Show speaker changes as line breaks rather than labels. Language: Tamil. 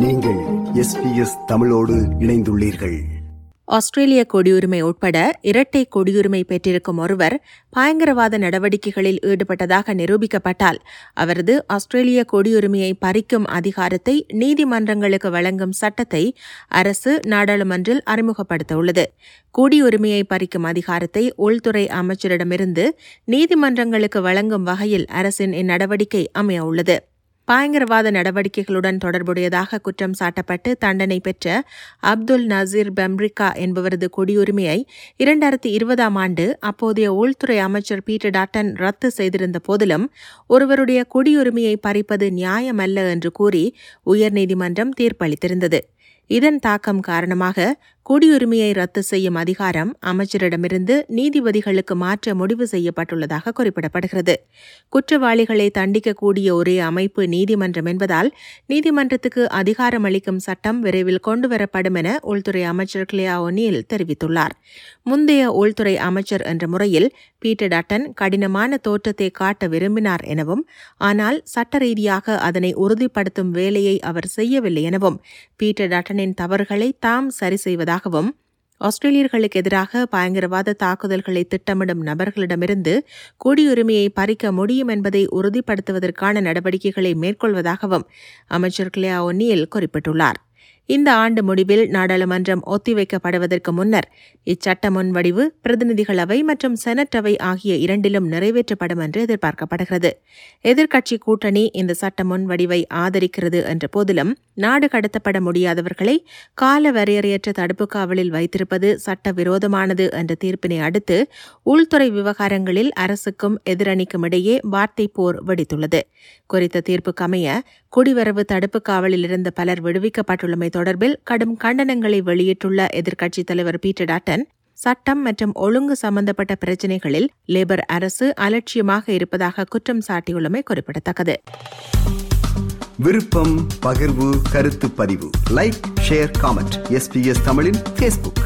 நீங்கள் எஸ்பிஎஸ் தமிழோடு இணைந்துள்ளீர்கள்.
ஆஸ்திரேலிய குடியுரிமை உட்பட இரட்டை குடியுரிமை பெற்றிருக்கும் ஒருவர் பயங்கரவாத நடவடிக்கைகளில் ஈடுபட்டதாக நிரூபிக்கப்பட்டால் அவரது ஆஸ்திரேலிய குடியுரிமையை பறிக்கும் அதிகாரத்தை நீதிமன்றங்களுக்கு வழங்கும் சட்டத்தை அரசு நாடாளுமன்றில் அறிமுகப்படுத்த உள்ளது குடியுரிமையை பறிக்கும் அதிகாரத்தை உள்துறை அமைச்சரிடமிருந்து நீதிமன்றங்களுக்கு வழங்கும் வகையில் அரசின் இந்நடவடிக்கை அமைய உள்ளது பயங்கரவாத நடவடிக்கைகளுடன் தொடர்புடையதாக குற்றம் சாட்டப்பட்டு தண்டனை பெற்ற அப்துல் நசீர் பெம்ரிகா என்பவரது குடியுரிமையை இரண்டாயிரத்தி இருபதாம் ஆண்டு அப்போதைய உள்துறை அமைச்சர் பீட்டர் டாட்டன் ரத்து செய்திருந்த போதிலும் ஒருவருடைய குடியுரிமையை பறிப்பது நியாயமல்ல என்று கூறி உயர்நீதிமன்றம் தீர்ப்பளித்திருந்தது. இதன் தாக்கம் காரணமாக குடியுரிமையை ரத்து செய்யும் அதிகாரம் அமைச்சரிடமிருந்து நீதிபதிகளுக்கு மாற்ற முடிவு செய்யப்பட்டுள்ளதாக குறிப்பிடப்படுகிறது. குற்றவாளிகளை தண்டிக்கக்கூடிய ஒரே அமைப்பு நீதிமன்றம் என்பதால் நீதிமன்றத்துக்கு அதிகாரம் அளிக்கும் சட்டம் விரைவில் கொண்டுவரப்படும் என உள்துறை அமைச்சர் கிளியா ஒனியில் தெரிவித்துள்ளார். முந்தைய உள்துறை அமைச்சர் என்ற முறையில் பீட்டர் டட்டன் கடினமான தோற்றத்தை காட்ட விரும்பினார் எனவும் ஆனால் சட்ட ரீதியாக அதனை உறுதிப்படுத்தும் வேலையை அவர் செய்யவில்லை எனவும் பீட்டர் டட்டனின் தவறுகளை தாம் சரி செய்வதாகவும் ஆஸ்திரேலியர்களுக்கு எதிராக பயங்கரவாத தாக்குதல்களை திட்டமிடும் நபர்களிடமிருந்து குடியுரிமையை பறிக்க முடியும் என்பதை உறுதிப்படுத்துவதற்கான நடவடிக்கைகளை மேற்கொள்வதாகவும் அமைச்சர் கிளியா ஒன்னியில் குறிப்பிட்டுள்ளார். இந்த ஆண்டு முடிவில் நாடாளுமன்றம் ஒத்திவைக்கப்படுவதற்கு முன்னர் இச்சட்ட முன்வடிவு பிரதிநிதிகளவை மற்றும் செனட் அவை ஆகிய இரண்டிலும் நிறைவேற்றப்படும் என்று எதிர்பார்க்கப்படுகிறது. எதிர்க்கட்சி கூட்டணி இந்த சட்ட முன்வடிவை ஆதரிக்கிறது என்ற போதிலும் நாடு கடத்தப்பட முடியாதவர்களை கால வரையறையற்ற தடுப்பு காவலில் வைத்திருப்பது சட்டவிரோதமானது என்ற தீர்ப்பினை அடுத்து உள்துறை விவகாரங்களில் அரசுக்கும் எதிரணிக்கும் இடையே வார்த்தை போர் வெடித்துள்ளது. குறித்த தீர்ப்புக்கமைய குடிவரவு தடுப்பு காவலில் இருந்த பலர் விடுவிக்கப்பட்டுள்ளமை தொடர்பில் கடும் கண்டனங்களை வெளியிட்டுள்ள எதிர்க்கட்சித் தலைவர் பீட்டர் டாட்டன் சட்டம் மற்றும் ஒழுங்கு சம்பந்தப்பட்ட பிரச்சினைகளில் லேபர் அரசு அலட்சியமாக இருப்பதாக குற்றம் சாட்டியுள்ளமை குறிப்பிடத்தக்கது.
விருப்பம் பகிர்வு கருத்து பதிவு. லைக் ஷேர் காமெண்ட் எஸ்பிஎஸ் தமிழின் ஃபேஸ்புக்